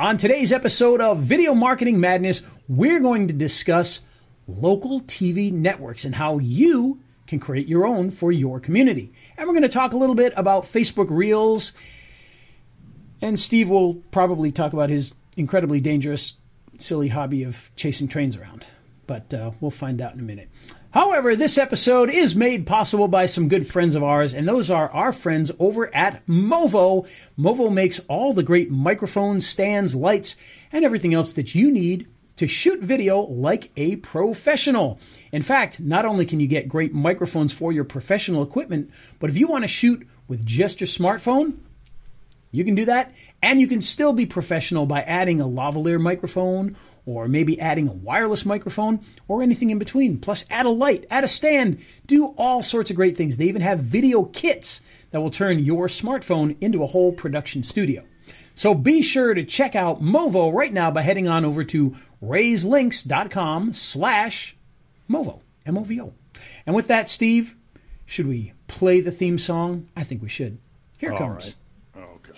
On today's episode of Video Marketing Madness, we're going to discuss local TV networks and how you can create your own for your community. And we're going to talk a little bit about Facebook Reels. And Steve will probably talk about his incredibly dangerous, silly hobby of chasing trains around. But uh, we'll find out in a minute. However, this episode is made possible by some good friends of ours, and those are our friends over at Movo. Movo makes all the great microphones, stands, lights, and everything else that you need to shoot video like a professional. In fact, not only can you get great microphones for your professional equipment, but if you want to shoot with just your smartphone, you can do that, and you can still be professional by adding a lavalier microphone or maybe adding a wireless microphone or anything in between. Plus, add a light, add a stand, do all sorts of great things. They even have video kits that will turn your smartphone into a whole production studio. So be sure to check out Movo right now by heading on over to raiselinks.com slash Movo, M-O-V-O. And with that, Steve, should we play the theme song? I think we should. Here it All comes. right.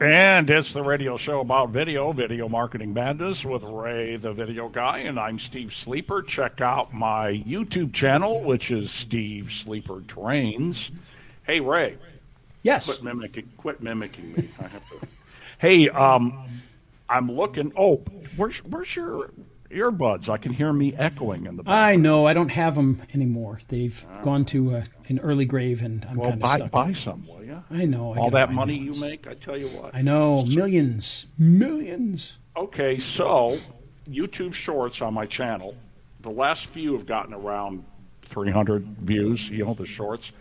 And it's the radio show about video, Video Marketing Madness with Ray, the video guy, and I'm Steve Sleeper. Check out my YouTube channel, which is Steve Sleeper Trains. Hey, Ray, Yes. quit mimicking, quit mimicking me. I have to. Hey, um, I'm looking. Oh, where's where's your earbuds? I can hear me echoing in the back. I know. I don't have them anymore. They've gone to uh, an early grave, and I'm well, kind of stuck. buy some, will you? I know. I All that money you ones. make, I tell you what. I know. Millions. Millions. Okay, so YouTube Shorts on my channel, the last few have gotten around 300 views, you know, the shorts.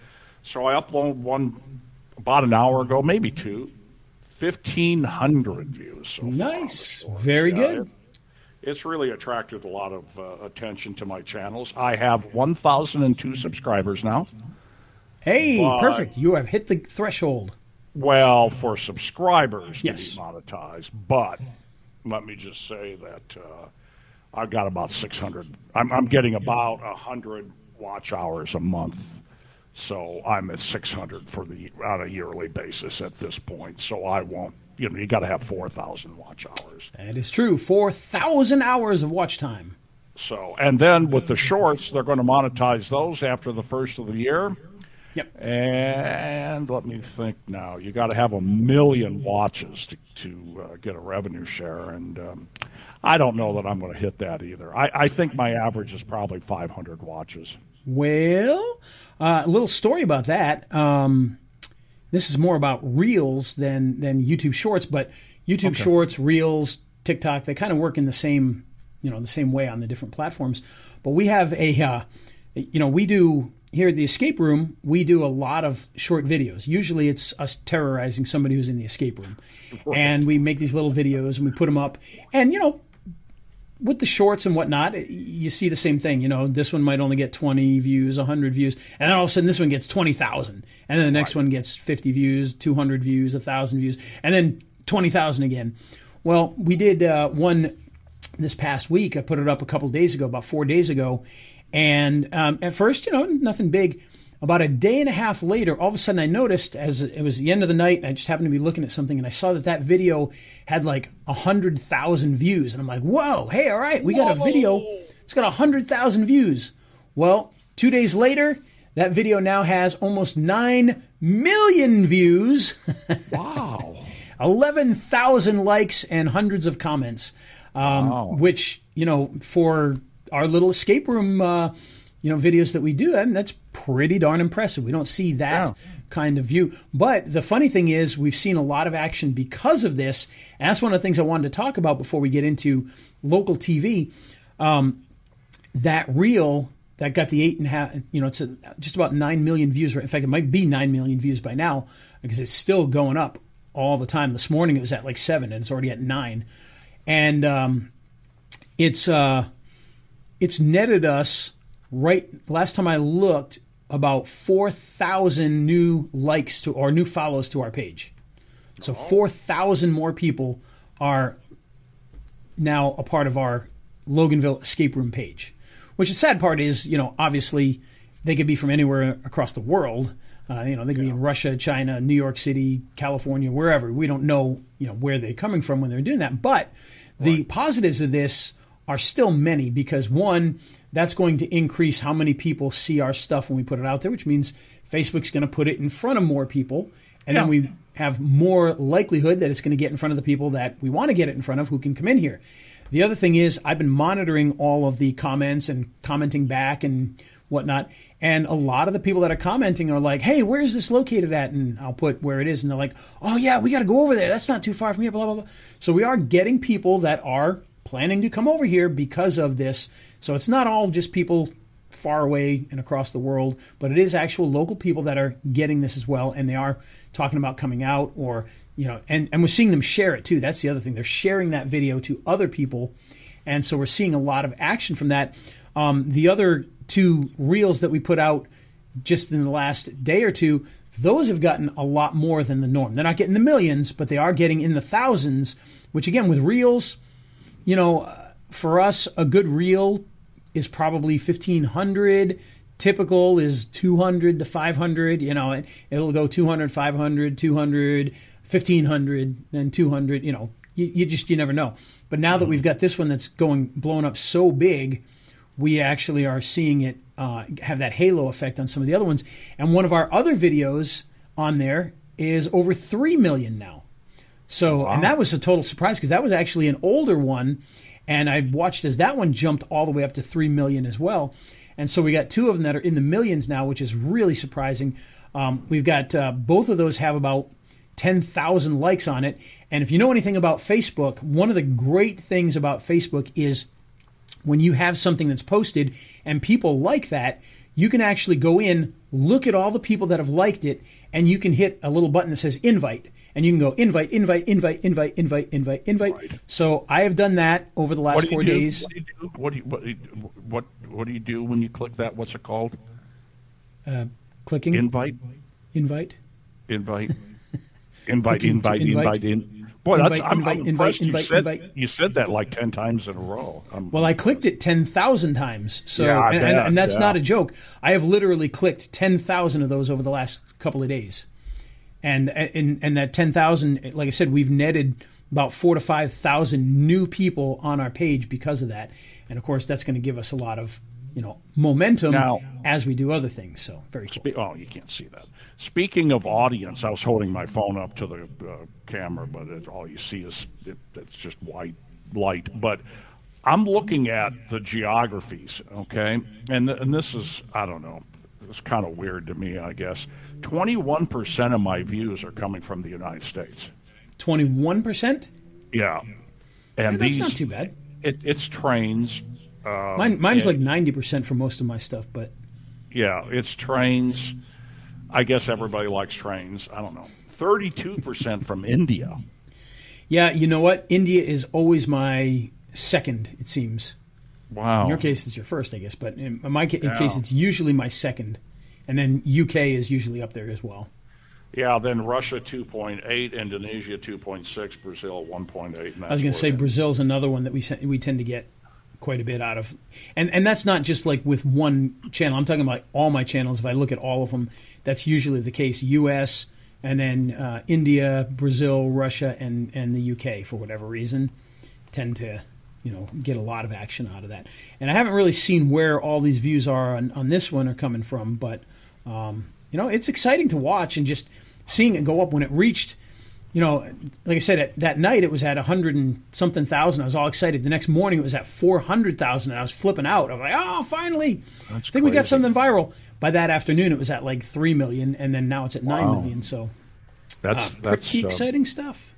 So I uploaded one about an hour ago, maybe two, 1,500 views. So far Nice. shorts. Very Yeah, good. It- it's really attracted a lot of uh, attention to my channels. I have 1,002 subscribers now. Hey, But- perfect. You have hit the threshold. Well, for subscribers Yes. to be monetized, but let me just say that uh, I've got about 600. I'm, I'm getting about 100 watch hours a month, so I'm at 600 for the on a yearly basis at this point. So I won't. You know, you got to have 4,000 watch hours. That is true. 4,000 hours of watch time. So, and then with the shorts, they're going to monetize those after the first of the year. Yep. And let me think now. You got to have a million watches to, to uh, get a revenue share, and um, I don't know that I'm going to hit that either. I, I think my average is probably 500 watches. Well, uh, a little story about that. Um, this is more about Reels than than YouTube Shorts, but YouTube Shorts, Reels, TikTok, they kind of work in the same, you know, the same way on the different platforms. But we have a, uh, you know, we do here at the escape room, we do a lot of short videos. Usually, it's us terrorizing somebody who's in the escape room, and we make these little videos and we put them up, and you know, with the shorts and whatnot, you see the same thing. You know, this one might only get 20 views, 100 views, and then all of a sudden this one gets 20,000. And then the next one gets 50 views, 200 views, 1,000 views, and then 20,000 again. Well, we did uh, one this past week. I put it up a couple days ago, about four days ago. And um, at first, you know, nothing big. About a day and a half later, all of a sudden I noticed as it was the end of the night, I just happened to be looking at something and I saw that that video had like 100,000 views. And I'm like, whoa, hey, all right, we got a video. It's got 100,000 views. Well, two days later, that video now has almost 9 million views. Wow. 11,000 likes and hundreds of comments, um, Wow. which, you know, for our little escape room, uh, you know, videos that we do, I mean, that's pretty darn impressive. We don't see that kind of view. But the funny thing is, we've seen a lot of action because of this. And that's one of the things I wanted to talk about before we get into local TV. Um, that reel that got the eight and a half, you know, it's a, just about nine million views. Right? In fact, it might be nine million views by now because it's still going up all the time. This morning it was at like seven and it's already at nine. and um, it's uh, it's netted us right. Last time I looked, about four thousand new likes to or new follows to our page. So four thousand more people are now a part of our Loganville escape room page. Which the sad part is, you know, obviously they could be from anywhere across the world. Uh, you know, they could be in Russia, China, New York City, California, wherever. We don't know, you know, where they're coming from when they're doing that. But the positives of this are still many because one, that's going to increase how many people see our stuff when we put it out there, which means Facebook's going to put it in front of more people, and then we have more likelihood that it's going to get in front of the people that we want to get it in front of who can come in here. The other thing is, I've been monitoring all of the comments and commenting back and whatnot. And a lot of the people that are commenting are like, hey, where is this located at? And I'll put where it is. And they're like, oh, yeah, we got to go over there. That's not too far from here, blah, blah, blah. So we are getting people that are planning to come over here because of this. So it's not all just people far away and across the world, but it is actual local people that are getting this as well, and they are talking about coming out or you know, and and we're seeing them share it too. That's the other thing; they're sharing that video to other people, and so we're seeing a lot of action from that. Um, the other two reels that we put out just in the last day or two, those have gotten a lot more than the norm. They're not getting the millions, but they are getting in the thousands. Which again, with reels, you know, for us, a good reel is probably 1500 typical is 200 to 500 you know it, it'll go 200 500 200 1500 and 200 you know you, you just you never know. But now that we've got this one that's going blowing up so big we actually are seeing it uh, have that halo effect on some of the other ones. And one of our other videos on there is over 3 million now so, and that was a total surprise because that was actually an older one, and I watched as that one jumped all the way up to three million as well. And so we got two of them that are in the millions now, which is really surprising. Um, we've got uh, both of those have about ten thousand likes on it. And if you know anything about Facebook, one of the great things about Facebook is when you have something that's posted and people like that, you can actually go in, look at all the people that have liked it, and you can hit a little button that says invite. And you can go invite, invite, invite, invite, invite, invite, invite. So I have done that over the last What do you four do? days. What do you do? What do you, what, what do you do when you click that? What's it called? Uh, clicking Invite, invite. invite, invite, invite, invite. invite, in. Boy, that's Invite, I'm, invite, I'm invite, you invite, said invite. you said that like ten times in a row. I'm, Well, I clicked it 10,000 times. So, Yeah, and, and, bet, and that's yeah. not a joke. I have literally clicked 10,000 of those over the last couple of days. And, and, and that 10,000, like I said, we've netted about four to 5,000 new people on our page because of that. And of course, that's going to give us a lot of, you know, momentum Now- as we do other things. So, very cool. Spe- oh, you can't see that. Speaking of audience, I was holding my phone up to the uh, camera, but it, all you see is it, it's just white light. But I'm looking at the geographies, okay, and th- and this is I don't know, it's kind of weird to me, I guess. Twenty-one percent of my views are coming from the United States. 21%? Yeah, and Yeah, that's these not too bad. It, it's trains. Uh, Mine, mine's and- like 90% for most of my stuff, but Yeah, it's trains. I guess everybody likes trains. I don't know. Thirty-two percent from India. yeah, you know what? India is always my second, it seems. Wow. In your case, it's your first, I guess, but in my ca- Yeah. case, it's usually my second, and then UK is usually up there as well. Yeah, then Russia two point eight, Indonesia two point six, Brazil one point eight. I was going to say Brazil's another one that we we tend to get quite a bit out of, and and that's not just like with one channel. I'm talking about all my channels. If I look at all of them, that's usually the case. U.S. and then uh, India, Brazil, Russia, and and the UK for whatever reason tend to you know get a lot of action out of that. And I haven't really seen where all these views are on, on this one are coming from, but um, you know it's exciting to watch and just seeing it go up when it reached you know, like I said, at, that night it was at a hundred and something thousand. I was all excited. The next morning it was at four hundred thousand, and I was flipping out. I'm like, oh, finally! That's I think we got something viral. By that afternoon, it was at like three million, and then now it's at nine Wow. million. So that's uh, that's pretty uh, exciting stuff.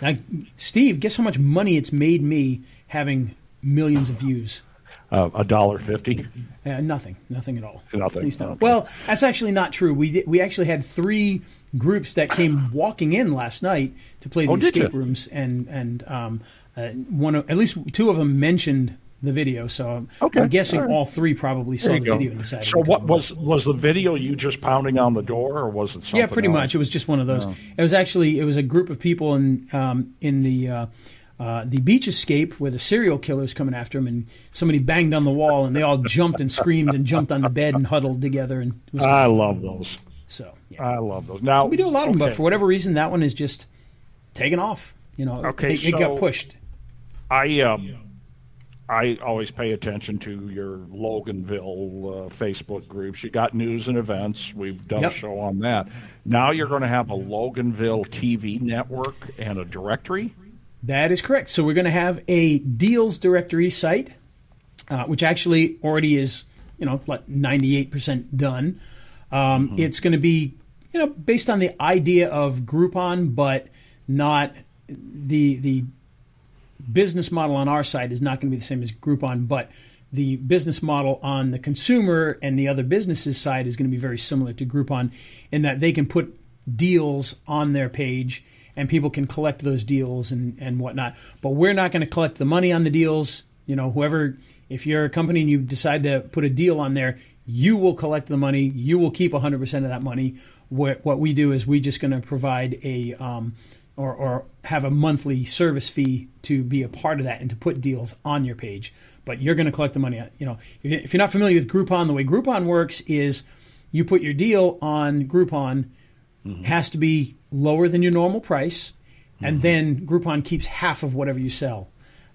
Now, Steve, guess how much money it's made me having millions of views. Uh, a dollar fifty. Uh, nothing, nothing at all. Nothing, At least not. okay. Well, that's actually not true. We did, we actually had three groups that came walking in last night to play the Oh, escape you? rooms, and and um, uh, one of, at least two of them mentioned the video. So I'm- Okay, I'm guessing all right. all three probably saw the go. video and decided. So what was was the video? You just pounding on the door, or was it something? Yeah, pretty else? much. It was just one of those. It was actually it was a group of people in um, in the uh, uh, the beach escape where the serial killer's coming after him, and somebody banged on the wall, and they all jumped and screamed and jumped on the bed and huddled together. And I love those. so yeah. I love those. Now we do a lot of them, but for whatever reason, that one is just taken off. You know, Okay, it, it got pushed. I um, I always pay attention to your Loganville uh, Facebook groups. You got news and events. We've done Yep. a show on that. Now you're going to have a Loganville TV network and a directory. That is correct. So we're going to have a deals directory site, uh, which actually already is, you know, like 98% done. Um, It's going to be, you know, based on the idea of Groupon, but not the the business model on our side is not going to be the same as Groupon, but the business model on the consumer and the other businesses side is going to be very similar to Groupon in that they can put deals on their page and people can collect those deals and, and whatnot. But we're not going to collect the money on the deals. You know, whoever, if you're a company and you decide to put a deal on there, you will collect the money. You will keep 100% of that money. What, what we do is we just going to provide a, um, or, or have a monthly service fee to be a part of that and to put deals on your page. But you're going to collect the money. You know, if you're not familiar with Groupon, the way Groupon works is you put your deal on Groupon, has to be lower than your normal price, and then Groupon keeps half of whatever you sell.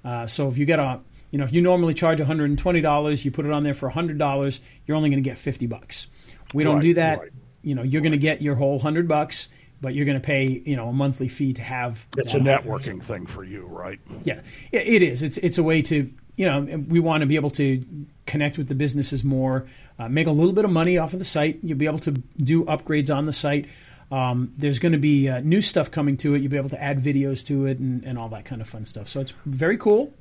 Uh, so if you get a, you know, if you normally charge $120, you put it on there for $100, you're only going to get 50 bucks. We don't Right, do that. right. You know, you're going to get your whole 100 bucks, but you're going to pay, you know, a monthly fee to have It's a networking thing for you, right? yeah, it it is. It's it's a way to you know we want to be able to connect with the businesses more, uh, make a little bit of money off of the site. You'll be able to do upgrades on the site. Um, there's going to be uh, new stuff coming to it. You'll be able to add videos to it and, and all that kind of fun stuff. So it's very cool.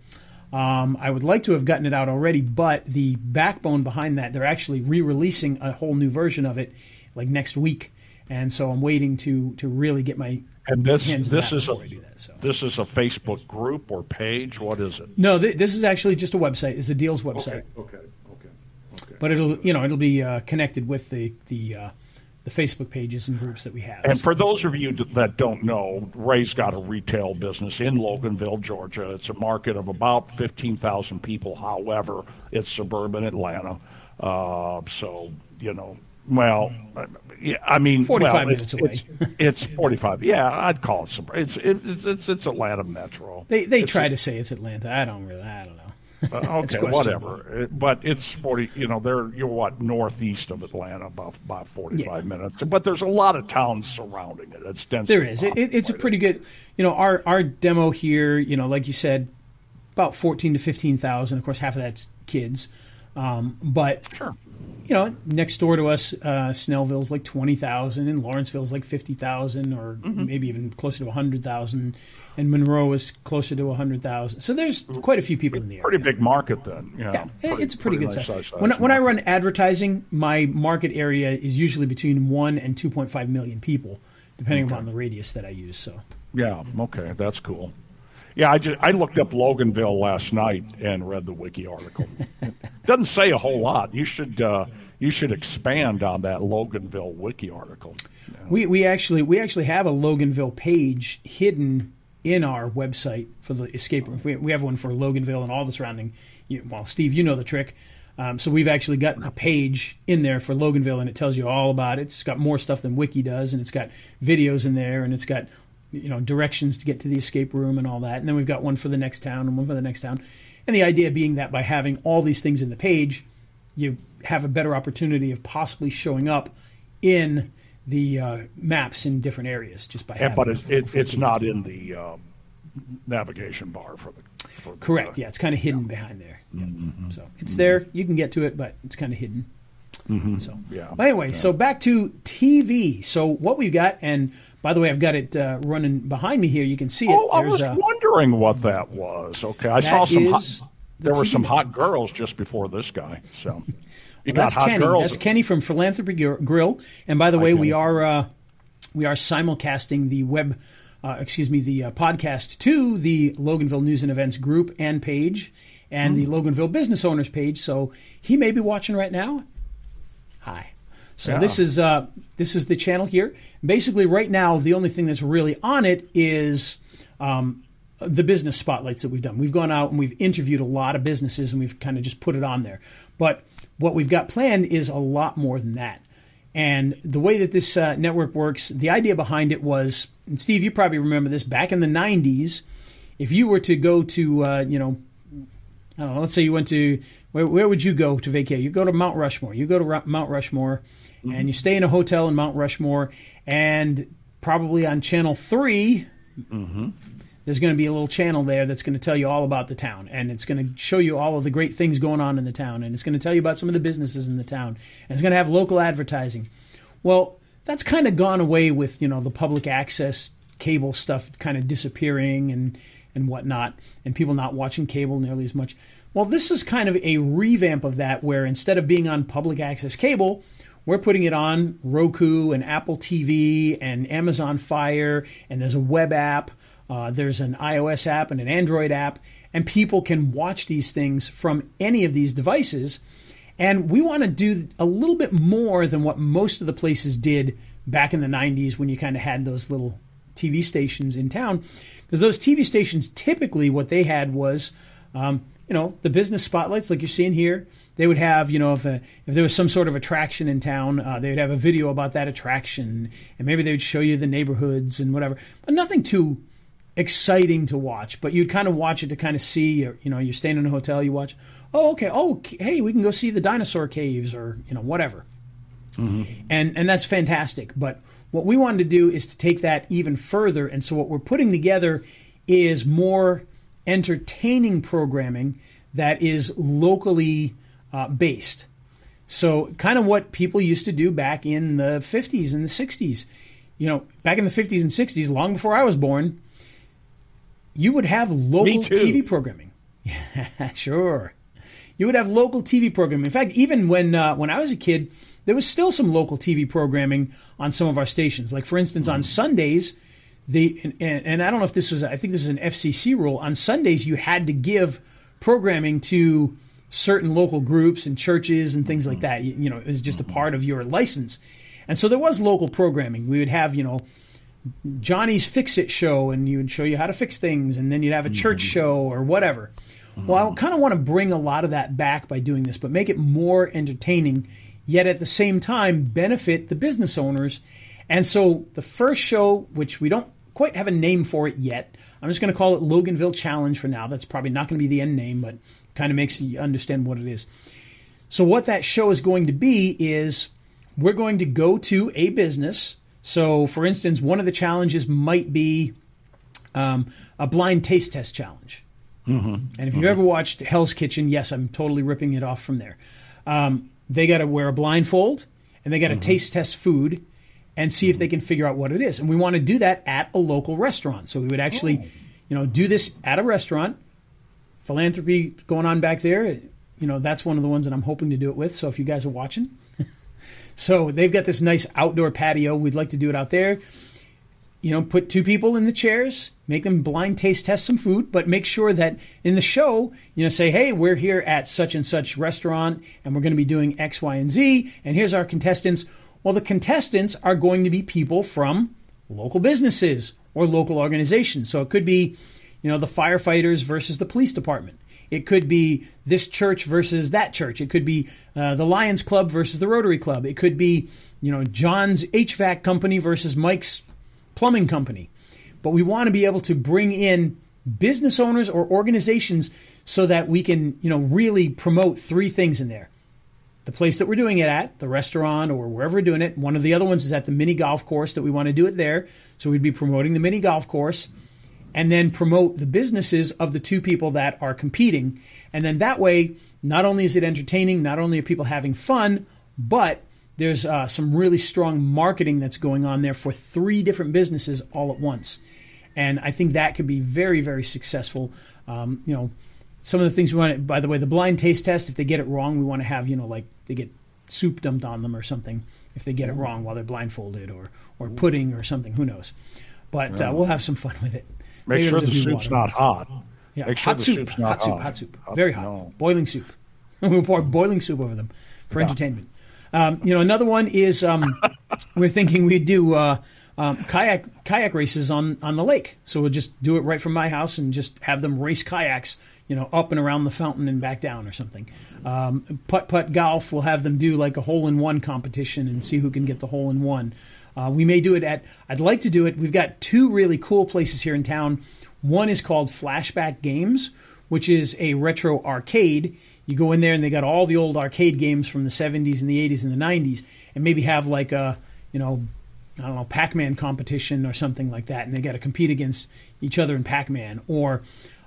Um, I would like to have gotten it out already, but the backbone behind that, they're actually re-releasing a whole new version of it like next week, and so I'm waiting to to really get my And this hands this is a before I do that. So. this is a Facebook group or page. What is it? No, th- this is actually just a website. It's a deals website, Okay. Okay. Okay. but it'll you know it'll be uh, connected with the the uh, the Facebook pages and groups that we have. And for those of you that don't know, Ray's got a retail business in Loganville, Georgia. It's a market of about 15,000 people. However, it's suburban Atlanta. Uh, so, you know, well, I mean, 45 well, minutes it's, It's, it's 45. Yeah, I'd call it suburban. It's, it's, it's, it's Atlanta Metro. they they It's try to say it's Atlanta. I don't really. I don't know. Uh, okay, whatever. It- but it's forty. You know, they're you're what northeast of Atlanta, about about forty-five minutes. But there's a lot of towns surrounding it. It's dense. There is. It, it, it's a pretty good. You know, our our demo here. You know, like you said, about fourteen to fifteen thousand. Of course, half of that's kids. Um, but Sure. You know, next door to us, uh, Snellville's like twenty thousand, and Lawrenceville's like fifty thousand, or Mm-hmm. maybe even closer to hundred thousand, and Monroe is closer to hundred thousand. So there's quite a few people in the area. Pretty big market then. Yeah, Yeah, it's a pretty, good nice size. size When, I- when I run advertising, my market area is usually between one and two point five million people, depending upon the radius that I use. So Yeah. Okay, that's cool. Yeah, I just I looked up Loganville last night and read the wiki article. it doesn't say a whole lot. You should uh, you should expand on that Loganville wiki article. we, we actually we actually have a Loganville page hidden in our website for the escape room. We, we have one for Loganville and all the surrounding. You, well, Steve, you know the trick. Um, so we've actually got a page in there for Loganville, and it tells you all about it. It's got more stuff than Wiki does, and it's got videos in there, and it's got you know directions to get to the escape room and all that. And then we've got one for the next town and one for the next town. And the idea being that by having all these things in the page, you have a better opportunity of possibly showing up in the uh, maps in different areas just by Yeah, but it's it, it's not in the um, navigation bar for the. For correct uh, yeah it's kind of hidden behind there yeah. Mm-hmm. so it's there you can get to it but it's kind of hidden so Mm-hmm. Yeah. but anyway so back to tv so what we've got and by the way i've got it uh, running behind me here you can see it Oh, I There's was uh, wondering what that was. Okay, I saw some. is- there were some hot girls just before this guy. So Well, got that's hot Kenny. girls. That's Kenny from Philanthropy Grill. And by the way, we are uh, we are simulcasting the web, uh, excuse me, the uh, podcast to the Loganville News and Events group and page, and Hmm. the Loganville Business Owners page. So he may be watching right now. Hi. So Yeah. this is uh, this is the channel here. Basically, right now, the only thing that's really on it is um, the business spotlights that we've done. We've gone out and we've interviewed a lot of businesses, and we've kind of just put it on there. But what we've got planned is a lot more than that. And the way that this uh, network works, the idea behind it was, and Steve, you probably remember this back in the '90s. If you were to go to, uh, you know, I don't know, let's say you went to where, where would you go to vacate? You go to Mount Rushmore. You go to Mount Rushmore, mm-hmm. and you stay in a hotel in Mount Rushmore, and probably on channel 3 mm-hmm. there's going to be a little channel there that's going to tell you all about the town, and it's going to show you all of the great things going on in the town, and it's going to tell you about some of the businesses in the town, and it's going to have local advertising. Well, that's kind of gone away with you know the public access cable stuff kind of disappearing and and whatnot, and people not watching cable nearly as much. Well, this is kind of a revamp of that, where instead of being on public access cable, we're putting it on Roku and Apple TV and Amazon Fire, and there's a web app. Uh, there's an iOS app and an Android app, and people can watch these things from any of these devices. And we want to do a little bit more than what most of the places did back in the 90s when you kind of had those little TV stations in town. Because those TV stations typically what they had was, um, you know, the business spotlights like you're seeing here. They would have, you know, if, a, if there was some sort of attraction in town, uh, they would have a video about that attraction. And maybe they would show you the neighborhoods and whatever. But nothing too exciting to watch, but you'd kind of watch it to kind of see, or, you know, you're staying in a hotel, you watch, oh, okay, oh, hey, we can go see the dinosaur caves or, you know, whatever. And, and that's fantastic. But what we wanted to do is to take that even further. And so what we're putting together is more entertaining programming that is locally uh, based. So, kind of what people used to do back in the 50s and the 60s. You know, back in the 50s and 60s, long before I was born, you would have local. TV programming. Yeah, sure. You would have local TV programming. In fact, even when uh, when I was a kid, there was still some local TV programming on some of our stations. Like, for instance, on Sundays, the and, and I don't know if this was I think this is an FCC rule. On Sundays, you had to give programming to certain local groups and churches and things like mm-hmm. that. You, you know, it was just a part of your license. And so there was local programming. We would have, you know, Johnny's Fix It show, and you would show you how to fix things, and then you'd have a church mm-hmm. show or whatever. Mm-hmm. Well, I kind of want to bring a lot of that back by doing this, but make it more entertaining, yet at the same time benefit the business owners. And so the first show, which we don't quite have a name for it yet, I'm just going to call it Loganville Challenge for now. That's probably not going to be the end name, but kind of makes you understand what it is. So, what that show is going to be is we're going to go to a business. So, for instance, one of the challenges might be um, a blind taste test challenge. And if you've ever watched Hell's Kitchen, yes, I'm totally ripping it off from there. Um, they got to wear a blindfold and they got to taste test food and see if they can figure out what it is. And we want to do that at a local restaurant. So we would actually, oh. you know, do this at a restaurant. Philanthropy going on back there. You know, that's one of the ones that I'm hoping to do it with. So if you guys are watching, so they've got this nice outdoor patio. We'd like to do it out there. You know, put two people in the chairs, make them blind taste test some food, but make sure that in the show, you know, say, hey, we're here at such and such restaurant and we're going to be doing X, Y, and Z, and here's our contestants. Well, the contestants are going to be people from local businesses or local organizations. So it could be, you know, the firefighters versus the police department. It could be this church versus that church. It could be uh, the Lions Club versus the Rotary Club. It could be, you know, John's HVAC company versus Mike's plumbing company. But we want to be able to bring in business owners or organizations so that we can, you know, really promote three things in there. The place that we're doing it at, the restaurant or wherever we're doing it. One of the other ones is at the mini golf course that we want to do it there. So we'd be promoting the mini golf course and then promote the businesses of the two people that are competing. And then that way, not only is it entertaining, not only are people having fun, but there's uh, some really strong marketing that's going on there for three different businesses all at once. And I think that could be very, very successful. Um, you know, some of the things we want. To, by the way, the blind taste test. If they get it wrong, we want to have you know like they get soup dumped on them or something. If they get it wrong while they're blindfolded, or or pudding or something, who knows? But uh, we'll have some fun with it. Make Maybe sure the soup's not hot. Yeah, sure hot soup, hot soup, hot. soup, Hot- very hot, no. boiling soup. we'll pour boiling soup over them for entertainment. Um, you know, another one is um, we're thinking we'd do uh, um, kayak kayak races on on the lake. So we'll just do it right from my house and just have them race kayaks. You know, up and around the fountain and back down or something. Um, putt putt golf. We'll have them do like a hole in one competition and see who can get the hole in one. Uh, we may do it at. I'd like to do it. We've got two really cool places here in town. One is called Flashback Games, which is a retro arcade. You go in there and they got all the old arcade games from the 70s and the 80s and the 90s, and maybe have like a, you know, I don't know, Pac Man competition or something like that, and they got to compete against each other in Pac Man or,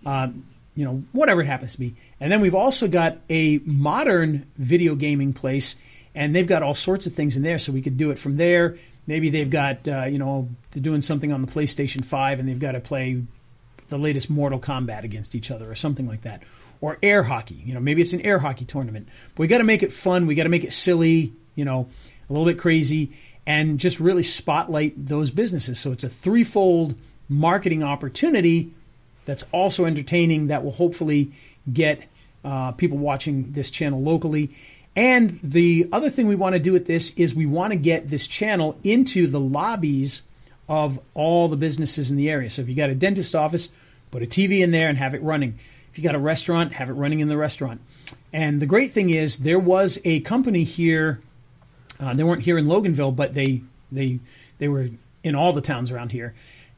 um, you know, whatever it happens to be. And then we've also got a modern video gaming place, and they've got all sorts of things in there, so we could do it from there. Maybe they've got, uh, you know, they're doing something on the PlayStation 5 and they've got to play the latest Mortal Kombat against each other or something like that. Or air hockey. You know, maybe it's an air hockey tournament. But we got to make it fun. We got to make it silly, you know, a little bit crazy, and just really spotlight those businesses. So it's a threefold marketing opportunity that's also entertaining that will hopefully get uh, people watching this channel locally. And the other thing we want to do with this is we want to get this channel into the lobbies of all the businesses in the area. So if you got a dentist office, put a TV in there and have it running. If you got a restaurant, have it running in the restaurant. And the great thing is, there was a company here. Uh, they weren't here in Loganville, but they they they were in all the towns around here.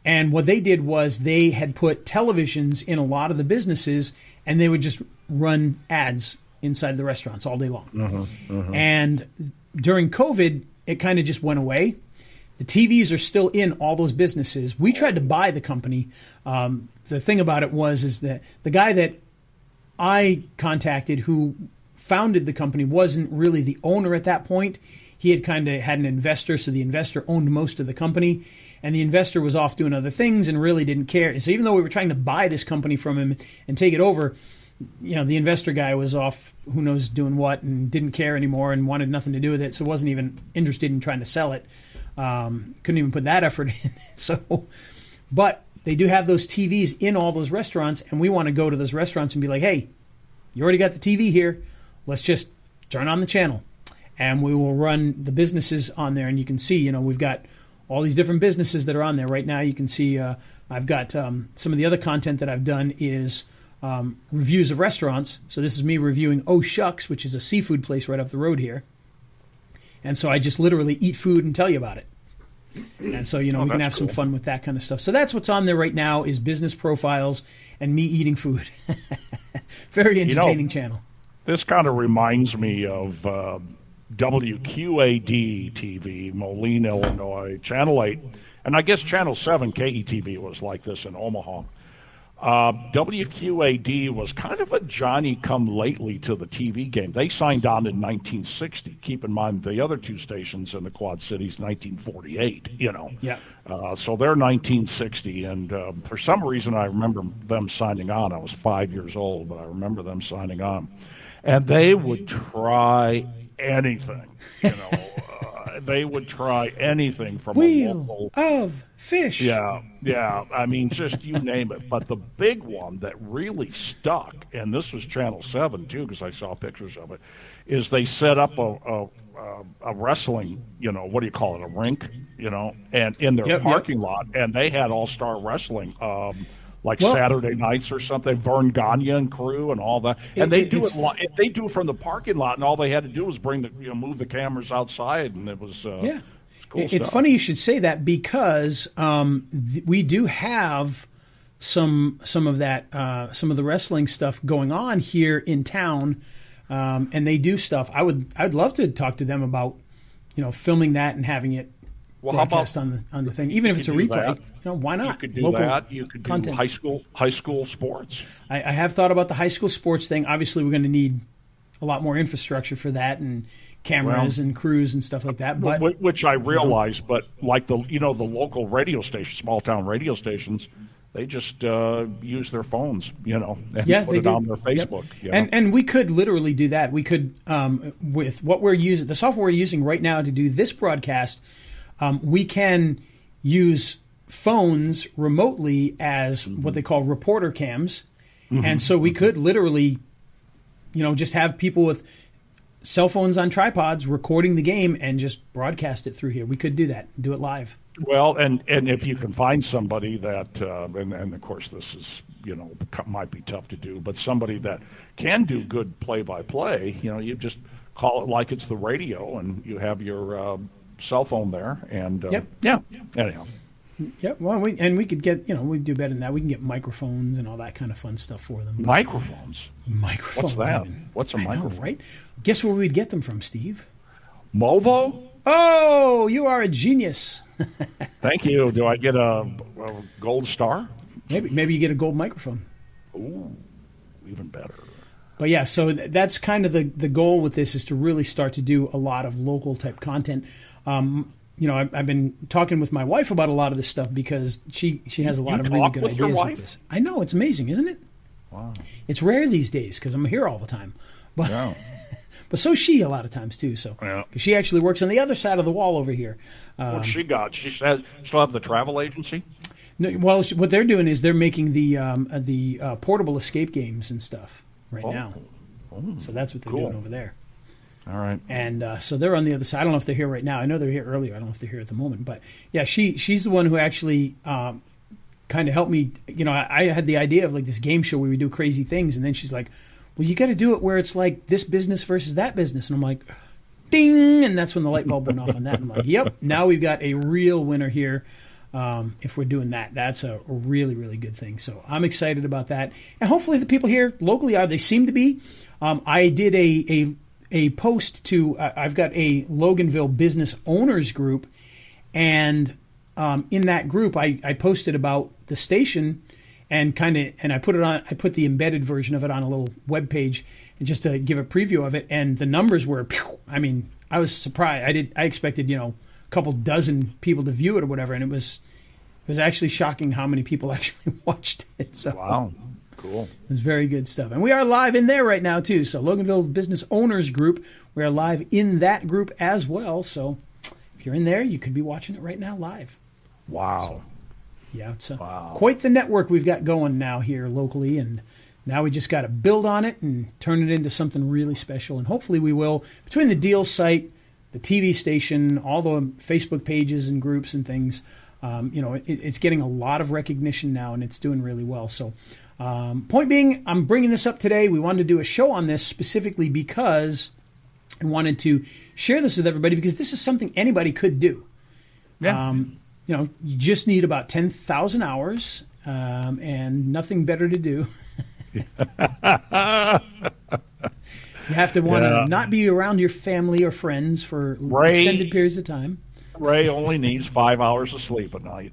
And what they did was they had put televisions in a lot of the businesses, and they would just run ads inside the restaurants all day long. And during COVID, it kind of just went away. The TVs are still in all those businesses. We tried to buy the company. Um, the thing about it was is that the guy that I contacted who founded the company wasn't really the owner at that point. He had kind of had an investor, so the investor owned most of the company, and the investor was off doing other things and really didn't care. And so even though we were trying to buy this company from him and take it over, you know, the investor guy was off who knows doing what and didn't care anymore and wanted nothing to do with it, so wasn't even interested in trying to sell it. Um, couldn't even put that effort in. so, but they do have those TVs in all those restaurants, and we want to go to those restaurants and be like, hey, you already got the TV here. Let's just turn on the channel, and we will run the businesses on there. And you can see, you know, we've got all these different businesses that are on there right now. You can see uh, I've got um, some of the other content that I've done is um, reviews of restaurants. So this is me reviewing Oh Shucks, which is a seafood place right up the road here. And so I just literally eat food and tell you about it. And so you know we can have that's some fun with that kind of stuff. So that's what's on there right now is business profiles and me eating food. Very entertaining channel. This kind of reminds me of uh, WQAD TV, Moline, Illinois, Channel 8, and I guess Channel 7, KETV, was like this in Omaha. Uh, WQAD was kind of a Johnny come lately to the TV game. They signed on in 1960. Keep in mind the other two stations in the Quad Cities, 1948, you know. Yeah. Uh, so they're 1960, and uh, for some reason I remember them signing on. I was five years old, but I remember them signing on, and they would try anything. You know, uh, they would try anything from a Wheel local. of fish. Yeah, yeah. I mean, just you name it. But the big one that really stuck, and this was Channel Seven too, because I saw pictures of it, is they set up a. a a- a wrestling, you know, what do you call it, a rink, you know, and in their Yep, yep. parking lot, and they had all star wrestling, um, like Well- Saturday nights or something. Verne Gagne and crew and all that, and It- they do it. They do it from the parking lot, and all they had to do was bring the, you know, move the cameras outside, and it was, uh, Yeah. it's cool It- it's funny you should say that because um, th- we do have some some of that uh, some of the wrestling stuff going on here in town, um, and they do stuff. I would I'd love to talk to them about you know filming that and having it Well, broadcast on the on the thing, even if it's a replay. that. You know, why not? You could do Local that. You could do content. high school high school sports. I, I have thought about the high school sports thing. Obviously, we're going to need a lot more infrastructure for that and cameras Well- and crews and stuff like that. But which I realize, but like the you know the local radio stations, small town radio stations, they just uh, use their phones, you know, and yeah, put it do. on their Yep. Facebook. you know. And and we could literally do that. We could um, with what we're using, the software we're using right now to do this broadcast. Um, we can use phones remotely as what they call reporter cams, and so we could literally, you know, just have people with cell phones on tripods recording the game and just broadcast it through here. We could do that, do it live. Well, and and if you can find somebody that, uh, and and of course this is you know might be tough to do, but somebody that can do good play by play, you know, you just call it like it's the radio, and you have your uh, cell phone there, and uh, Yep. yeah. Anyhow, Yep. Well, we and we could get you know we do better than that. We can get microphones and all that kind of fun stuff for them. microphones. Microphones. What's that? What's a I know, microphone? right? Guess where we'd get them from, Steve? Movo. Oh, you are a genius. Thank you. Do I get a, a gold star? Maybe maybe you get a gold microphone. Ooh, even better. But yeah, so th- that's kind of the the goal with this is to really start to do a lot of local type content. Um, you know, I've, I've been talking with my wife about a lot of this stuff because she she has a lot You of really good with your ideas wife? with this. I know it's amazing, isn't it? Wow. It's rare these days because I'm here all the time. But Yeah. but so she a lot of times too. So Yeah. 'cause she actually works on the other side of the wall over here. Uh, What's she got? She says still have the travel agency. No, well, sh- what they're doing is they're making the um, uh, the uh, portable escape games and stuff right Oh. now. So that's what they're cool. doing over there. All right. And uh, so they're on the other side. I don't know if they're here right now. I know they're here earlier. I don't know if they're here at the moment. But yeah, she she's the one who actually um, kind of helped me. You know, I, I had the idea of like this game show where we do crazy things, and then she's like, "Well, you got to do it where it's like this business versus that business," and I'm like. Ding! And that's when the light bulb went off on that. I'm like, yep, now we've got a real winner here. Um, if we're doing that, that's a really, really good thing. So I'm excited about that, and hopefully the people here locally are. They seem to be. Um, I did a a a post to. I've got a Loganville business owners group, and um, in that group, I, I posted about the station and kind of and I put it on. I put the embedded version of it on a little web page, and just to give a preview of it. And the numbers were. Pew, I mean, I was surprised. I did. I expected you know a couple dozen people to view it or whatever, and it was it was actually shocking how many people actually watched it. So Wow. Cool. it's very good stuff. And we are live in there right now, too. So, Loganville Business Owners Group, we are live in that group as well. So, if you're in there, you could be watching it right now live. Wow. Yeah, it's a, Wow. quite the network we've got going now here locally. And now we just got to build on it and turn it into something really special. And hopefully, we will. Between the deal site, the TV station, all the Facebook pages and groups and things, um, you know, it, it's getting a lot of recognition now and it's doing really well. So, um, point being, I'm bringing this up today. We wanted to do a show on this specifically because I wanted to share this with everybody because this is something anybody could do. Yeah. Um, you know, you just need about 10,000 hours um, and nothing better to do. you have to want to Yeah. not be around your family or friends for Right. extended periods of time. Ray only needs five hours of sleep a night.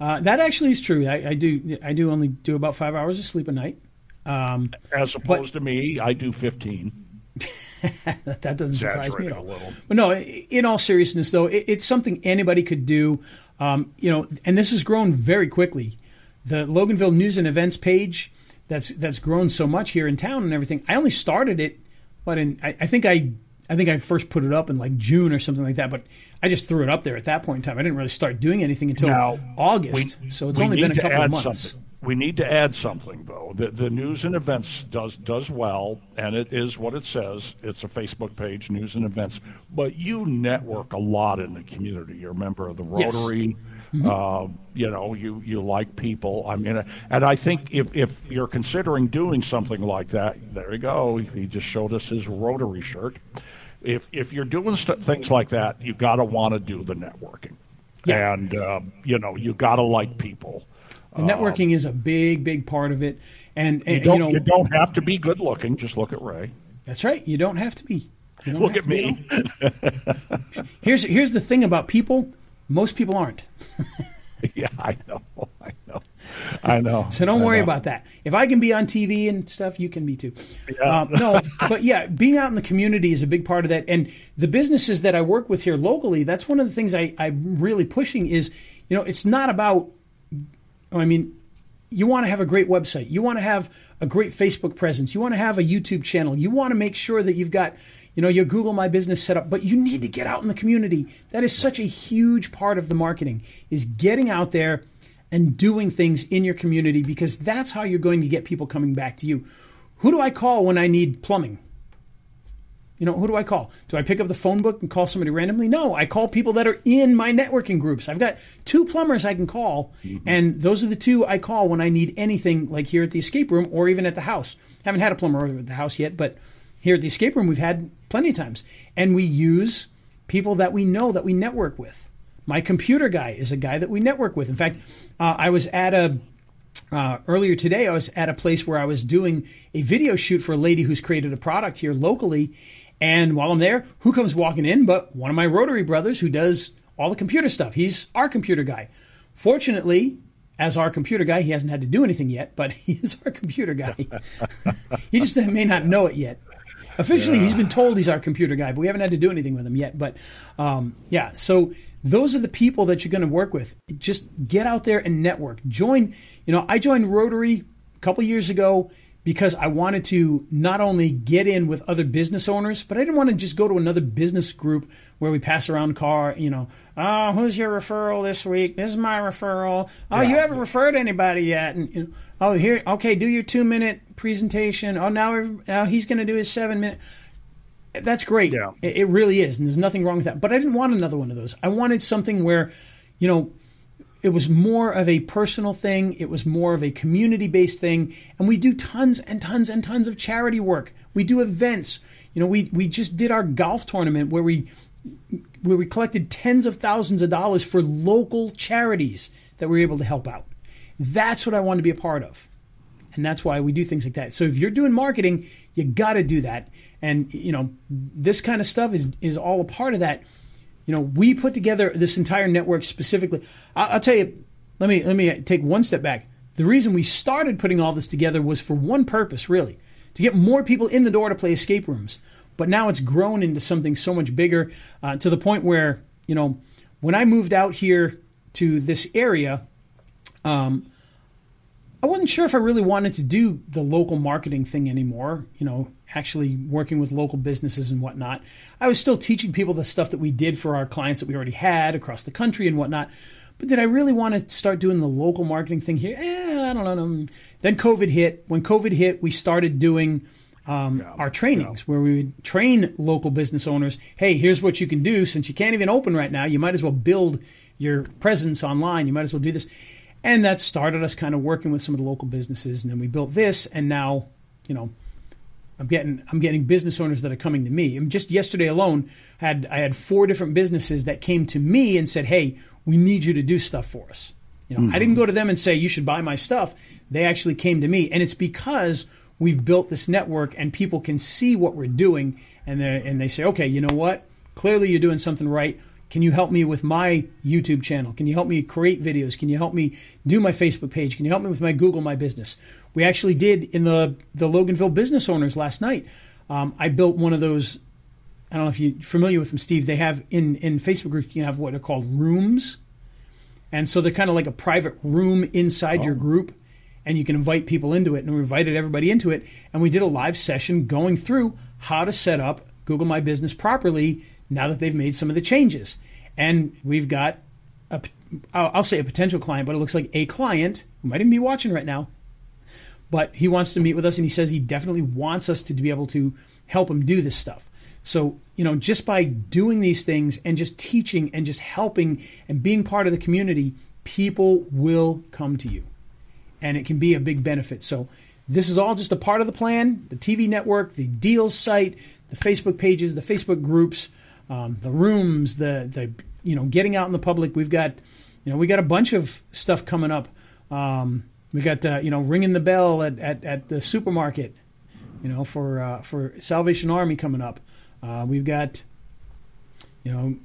Uh, that actually is true. I, I do. I do only do about five hours of sleep a night. Um, As opposed to me, I do 15. that, doesn't surprise me at all. But no, in all seriousness, though, it, it's something anybody could do. Um, you know, and this has grown very quickly. The Loganville News and Events page that's that's grown so much here in town and everything. I only started it, but in I, I think I I think I first put it up in like June or something like that. But I just threw it up there at that point in time. I didn't really start doing anything until Now, August. so it's only been a couple of months. Something. We need to add something though. The, the news and events does does well, and it is what it says. It's a Facebook page, news and events. But you network a lot in the community. You're a member of the Yes. Rotary. Uh, you know, you you like people. I mean, and I think if if you're considering doing something like that, there you go. He just showed us his Rotary shirt. If if you're doing st- things like that, you got to want to do the networking. Yeah. And uh, you know, you got to like people. The networking is a big, big part of it. And, You don't, you know, you don't have to be good looking. Just look at Ray. That's right. You don't have to be. Look at me. Here's here's the thing about people. Most people aren't. yeah, I know. I know. So don't I worry know. about that. If I can be on TV and stuff, you can be too. Yeah. Um, no, but yeah, being out in the community is a big part of that. And the businesses that I work with here locally, that's one of the things I, I'm really pushing is, you know, it's not about, I mean, you want to have a great website. You want to have a great Facebook presence. You want to have a YouTube channel. You want to make sure that you've got, you know, your Google My Business set up, but you need to get out in the community. That is such a huge part of the marketing is getting out there and doing things in your community because that's how you're going to get people coming back to you. Who do I call when I need plumbing? You know, who do I call? Do I pick up the phone book and call somebody randomly? No, I call people that are in my networking groups. I've got two plumbers I can call, mm-hmm. and those are the two I call when I need anything like here at the escape room or even at the house. Haven't had a plumber over at the house yet, but here at the escape room we've had plenty of times. And we use people that we know that we network with. My computer guy is a guy that we network with. In fact, uh, I was at a uh, earlier today, I was at a place where I was doing a video shoot for a lady who's created a product here locally, and while I'm there, who comes walking in but one of my Rotary brothers who does all the computer stuff. He's our computer guy. Fortunately, as our computer guy, he hasn't had to do anything yet, but he is our computer guy. he just may not know it yet. Officially, yeah. he's been told he's our computer guy, but we haven't had to do anything with him yet. But um, yeah, so those are the people that you're going to work with. Just get out there and network. Join. You know, I joined Rotary a couple years ago because I wanted to not only get in with other business owners, but I didn't want to just go to another business group where we pass around car, you know, oh, who's your referral this week? This is my referral. Oh, you haven't referred anybody yet. And, you know, oh, here, okay, do your two minute presentation. Oh, now, now he's going to do his seven minute. That's great. Yeah. It, it really is. And there's nothing wrong with that. But I didn't want another one of those. I wanted something where, you know, it was more of a personal thing. It was more of a community based thing. And we do tons and tons and tons of charity work. We do events. You know, we, we just did our golf tournament where we where we collected tens of thousands of dollars for local charities that we were able to help out. That's what I want to be a part of. And that's why we do things like that. So if you're doing marketing, you got to do that. And you know, this kind of stuff is is all a part of that you know, we put together this entire network specifically. I'll, I'll tell you. Let me let me take one step back. The reason we started putting all this together was for one purpose, really, to get more people in the door to play escape rooms. But now it's grown into something so much bigger uh, to the point where, you know, when I moved out here to this area, um, I wasn't sure if I really wanted to do the local marketing thing anymore. You know, actually working with local businesses and whatnot. I was still teaching people the stuff that we did for our clients that we already had across the country and whatnot. But did I really want to start doing the local marketing thing here? Eh, I don't know. Then COVID hit. When COVID hit, we started doing um, yeah, our trainings yeah. where we would train local business owners. Hey, here's what you can do. Since you can't even open right now, you might as well build your presence online. You might as well do this. And that started us kind of working with some of the local businesses. And then we built this. And now, you know, I'm getting I'm getting business owners that are coming to me. Mean, just yesterday alone, I had I had four different businesses that came to me and said, "Hey, we need you to do stuff for us." You know, mm-hmm. I didn't go to them and say you should buy my stuff. They actually came to me, and it's because we've built this network and people can see what we're doing, and they and they say, "Okay, you know what? Clearly, you're doing something right. Can you help me with my YouTube channel? Can you help me create videos? Can you help me do my Facebook page? Can you help me with my Google My Business? We actually did in the the Loganville business owners last night. Um, I built one of those. I don't know if you're familiar with them, Steve. They have in in Facebook groups you have what are called rooms, and so they're kind of like a private room inside oh. your group, and you can invite people into it. And we invited everybody into it, and we did a live session going through how to set up Google My Business properly now that they've made some of the changes. And we've got a, I'll say a potential client, but it looks like a client who might even be watching right now. But he wants to meet with us and he says he definitely wants us to be able to help him do this stuff. So, you know, just by doing these things and just teaching and just helping and being part of the community, people will come to you. And it can be a big benefit. So, this is all just a part of the plan the TV network, the deals site, the Facebook pages, the Facebook groups um, the rooms, the the you know getting out in the public. We've got you know we got a bunch of stuff coming up. Um, we got uh, you know ringing the bell at, at, at the supermarket, you know for uh, for Salvation Army coming up. Uh, we've got you know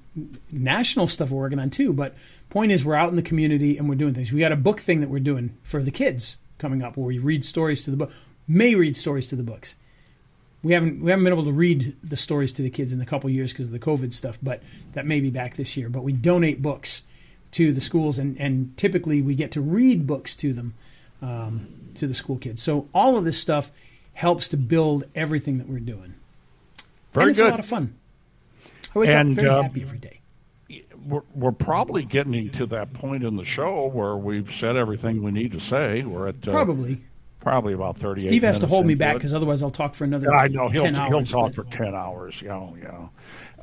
national stuff we're working on too. But point is, we're out in the community and we're doing things. We got a book thing that we're doing for the kids coming up, where we read stories to the book, may read stories to the books we haven't we haven't been able to read the stories to the kids in a couple years because of the COVID stuff, but that may be back this year. But we donate books to the schools, and, and typically we get to read books to them um, to the school kids. So all of this stuff helps to build everything that we're doing. Very and it's good. a lot of fun. I wake And, up very uh, happy every day. We're, we're probably getting to that point in the show where we've said everything we need to say. We're at uh, Probably. Probably about 38 Steve has to hold me back because otherwise I'll talk for another I know he'll 10 he'll talk but- for ten hours. Yeah, yeah.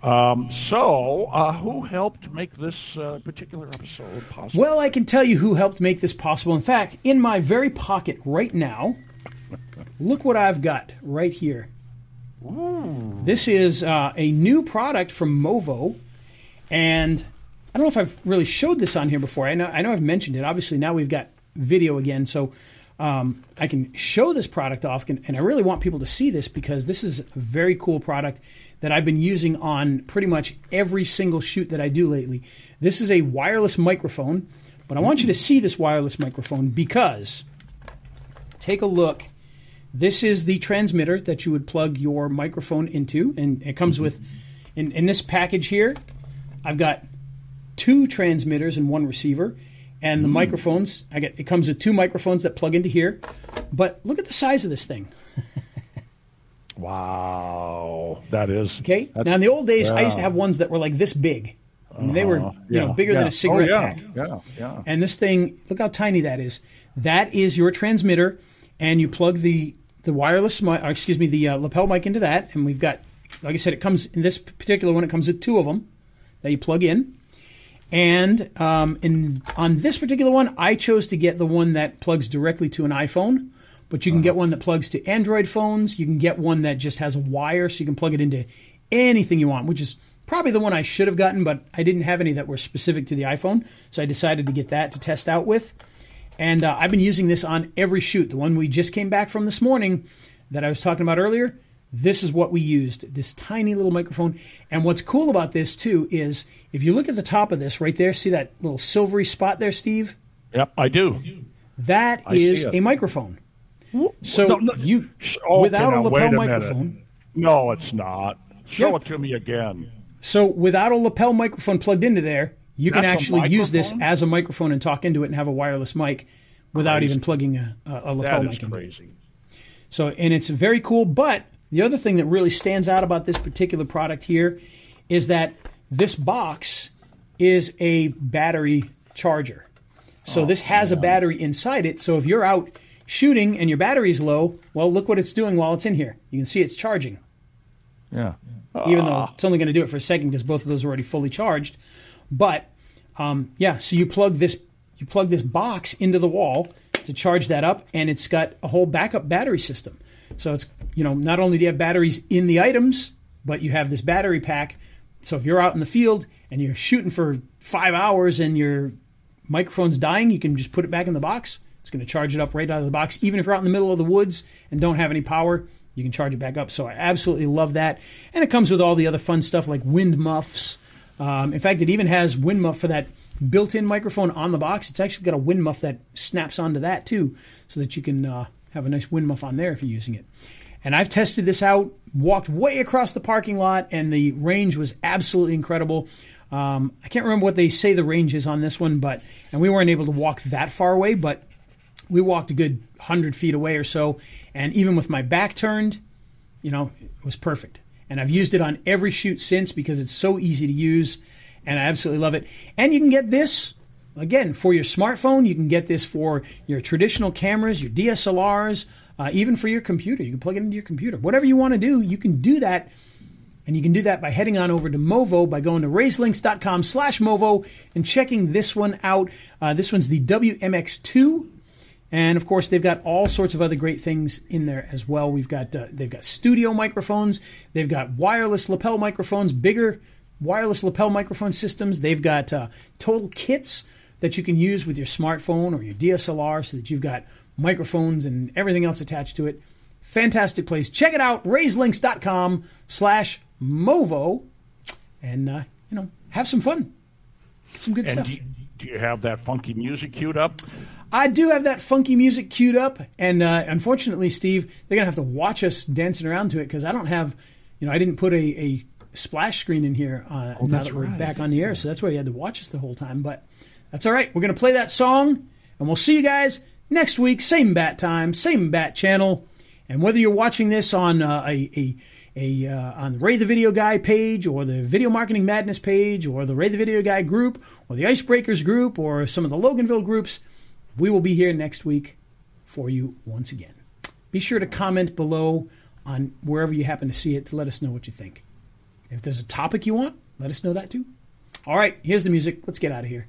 Um, so, uh, who helped make this uh, particular episode possible? Well, I can tell you who helped make this possible. In fact, in my very pocket right now, look what I've got right here. This is uh, a new product from Movo, and I don't know if I've really showed this on here before. I know I know I've mentioned it. Obviously, now we've got video again, so um, I can show this product off, and, and I really want people to see this because this is a very cool product that I've been using on pretty much every single shoot that I do lately. This is a wireless microphone, but I want you to see this wireless microphone because take a look. This is the transmitter that you would plug your microphone into, and it comes with in, in this package here. I've got two transmitters and one receiver, and the microphones. I get it comes with two microphones that plug into here. But look at the size of this thing. Wow, that is Okay. that's- now in the old days, I used to have ones that were like this big. I mean, they were Uh, you know yeah, bigger yeah. than a cigarette oh, yeah, pack. Yeah, yeah. And this thing, look how tiny that is. That is your transmitter, and you plug the the wireless, mic, or excuse me, the uh, lapel mic into that. And we've got, like I said, it comes in this particular one. It comes with two of them that you plug in. And um, in on this particular one, I chose to get the one that plugs directly to an iPhone. But you can get one that plugs to Android phones. You can get one that just has a wire, so you can plug it into anything you want, which is probably the one I should have gotten, but I didn't have any that were specific to the iPhone, so I decided to get that to test out with. And uh, I've been using this on every shoot. The one we just came back from this morning that I was talking about earlier, this is what we used this tiny little microphone. And what's cool about this, too, is if you look at the top of this right there, see that little silvery spot there, Steve? Yep, I do. That I is a microphone. So No, no, you, oh, okay, without now, a lapel a minute. microphone, No, it's not. Show Yeah. it to me again. So without a lapel microphone plugged into there, you can That's a actually use this as a microphone and talk into it and have a wireless mic without Crazy. even plugging a, a, a lapel That mic is in. crazy. So and it's very cool. But the other thing that really stands out about this particular product here is that this box is a battery charger. So this has a battery inside it. So if you're out shooting and your battery's low, well, look what it's doing while it's in here. You can see it's charging Yeah. even though it's only going to do it for a second because both of those are already fully charged. But um, yeah, so you plug this you plug this box into the wall to charge that up, and it's got a whole backup battery system. So it's you know not only do you have batteries in the items, but you have this battery pack. So if you're out in the field and you're shooting for five hours and your microphone's dying, you can just put it back in the box. It's going to charge it up right out of the box. Even if you're out in the middle of the woods and don't have any power, you can charge it back up. So I absolutely love that. And it comes with all the other fun stuff like wind muffs. Um, in fact, it even has wind muff for that built-in microphone on the box. It's actually got a wind muff that snaps onto that too, so that you can uh, have a nice wind muff on there if you're using it. And I've tested this out, walked way across the parking lot, and the range was absolutely incredible. Um, I can't remember what they say the range is on this one, but and we weren't able to walk that far away, but we walked a good hundred feet away or so, and even with my back turned, you know, it was perfect. And I've used it on every shoot since because it's so easy to use, and I absolutely love it. And you can get this again for your smartphone. You can get this for your traditional cameras, your DSLRs, uh, even for your computer. You can plug it into your computer. Whatever you want to do, you can do that. And you can do that by heading on over to Movo by going to raiselinks.com slash Movo and checking this one out. Uh, this one's the WMX2. And of course, they've got all sorts of other great things in there as well. We've got uh, they've got studio microphones, they've got wireless lapel microphones, bigger wireless lapel microphone systems. They've got uh, total kits that you can use with your smartphone or your DSLR, so that you've got microphones and everything else attached to it. Fantastic place. Check it out. Raiselinks.com slash Movo, and uh, you know have some fun. Get some good And stuff. do you, do you have that funky music queued up? I do have that funky music queued up, and uh, unfortunately, Steve, they're gonna have to watch us dancing around to it because I don't have, you know, I didn't put a, a splash screen in here uh, now Oh, that's that we're right. back on the air, so that's why you had to watch us the whole time. But that's all right. We're gonna play that song, and we'll see you guys next week, same bat time, same bat channel. And whether you're watching this on uh, a, a, a uh, on the Ray the Video Guy page, or the Video Marketing Madness page, or the Ray the Video Guy group, or the Icebreakers group, or some of the Loganville groups, we will be here next week for you once again. Be sure to comment below on wherever you happen to see it to let us know what you think. If there's a topic you want, let us know that too. All right, here's the music. Let's get out of here.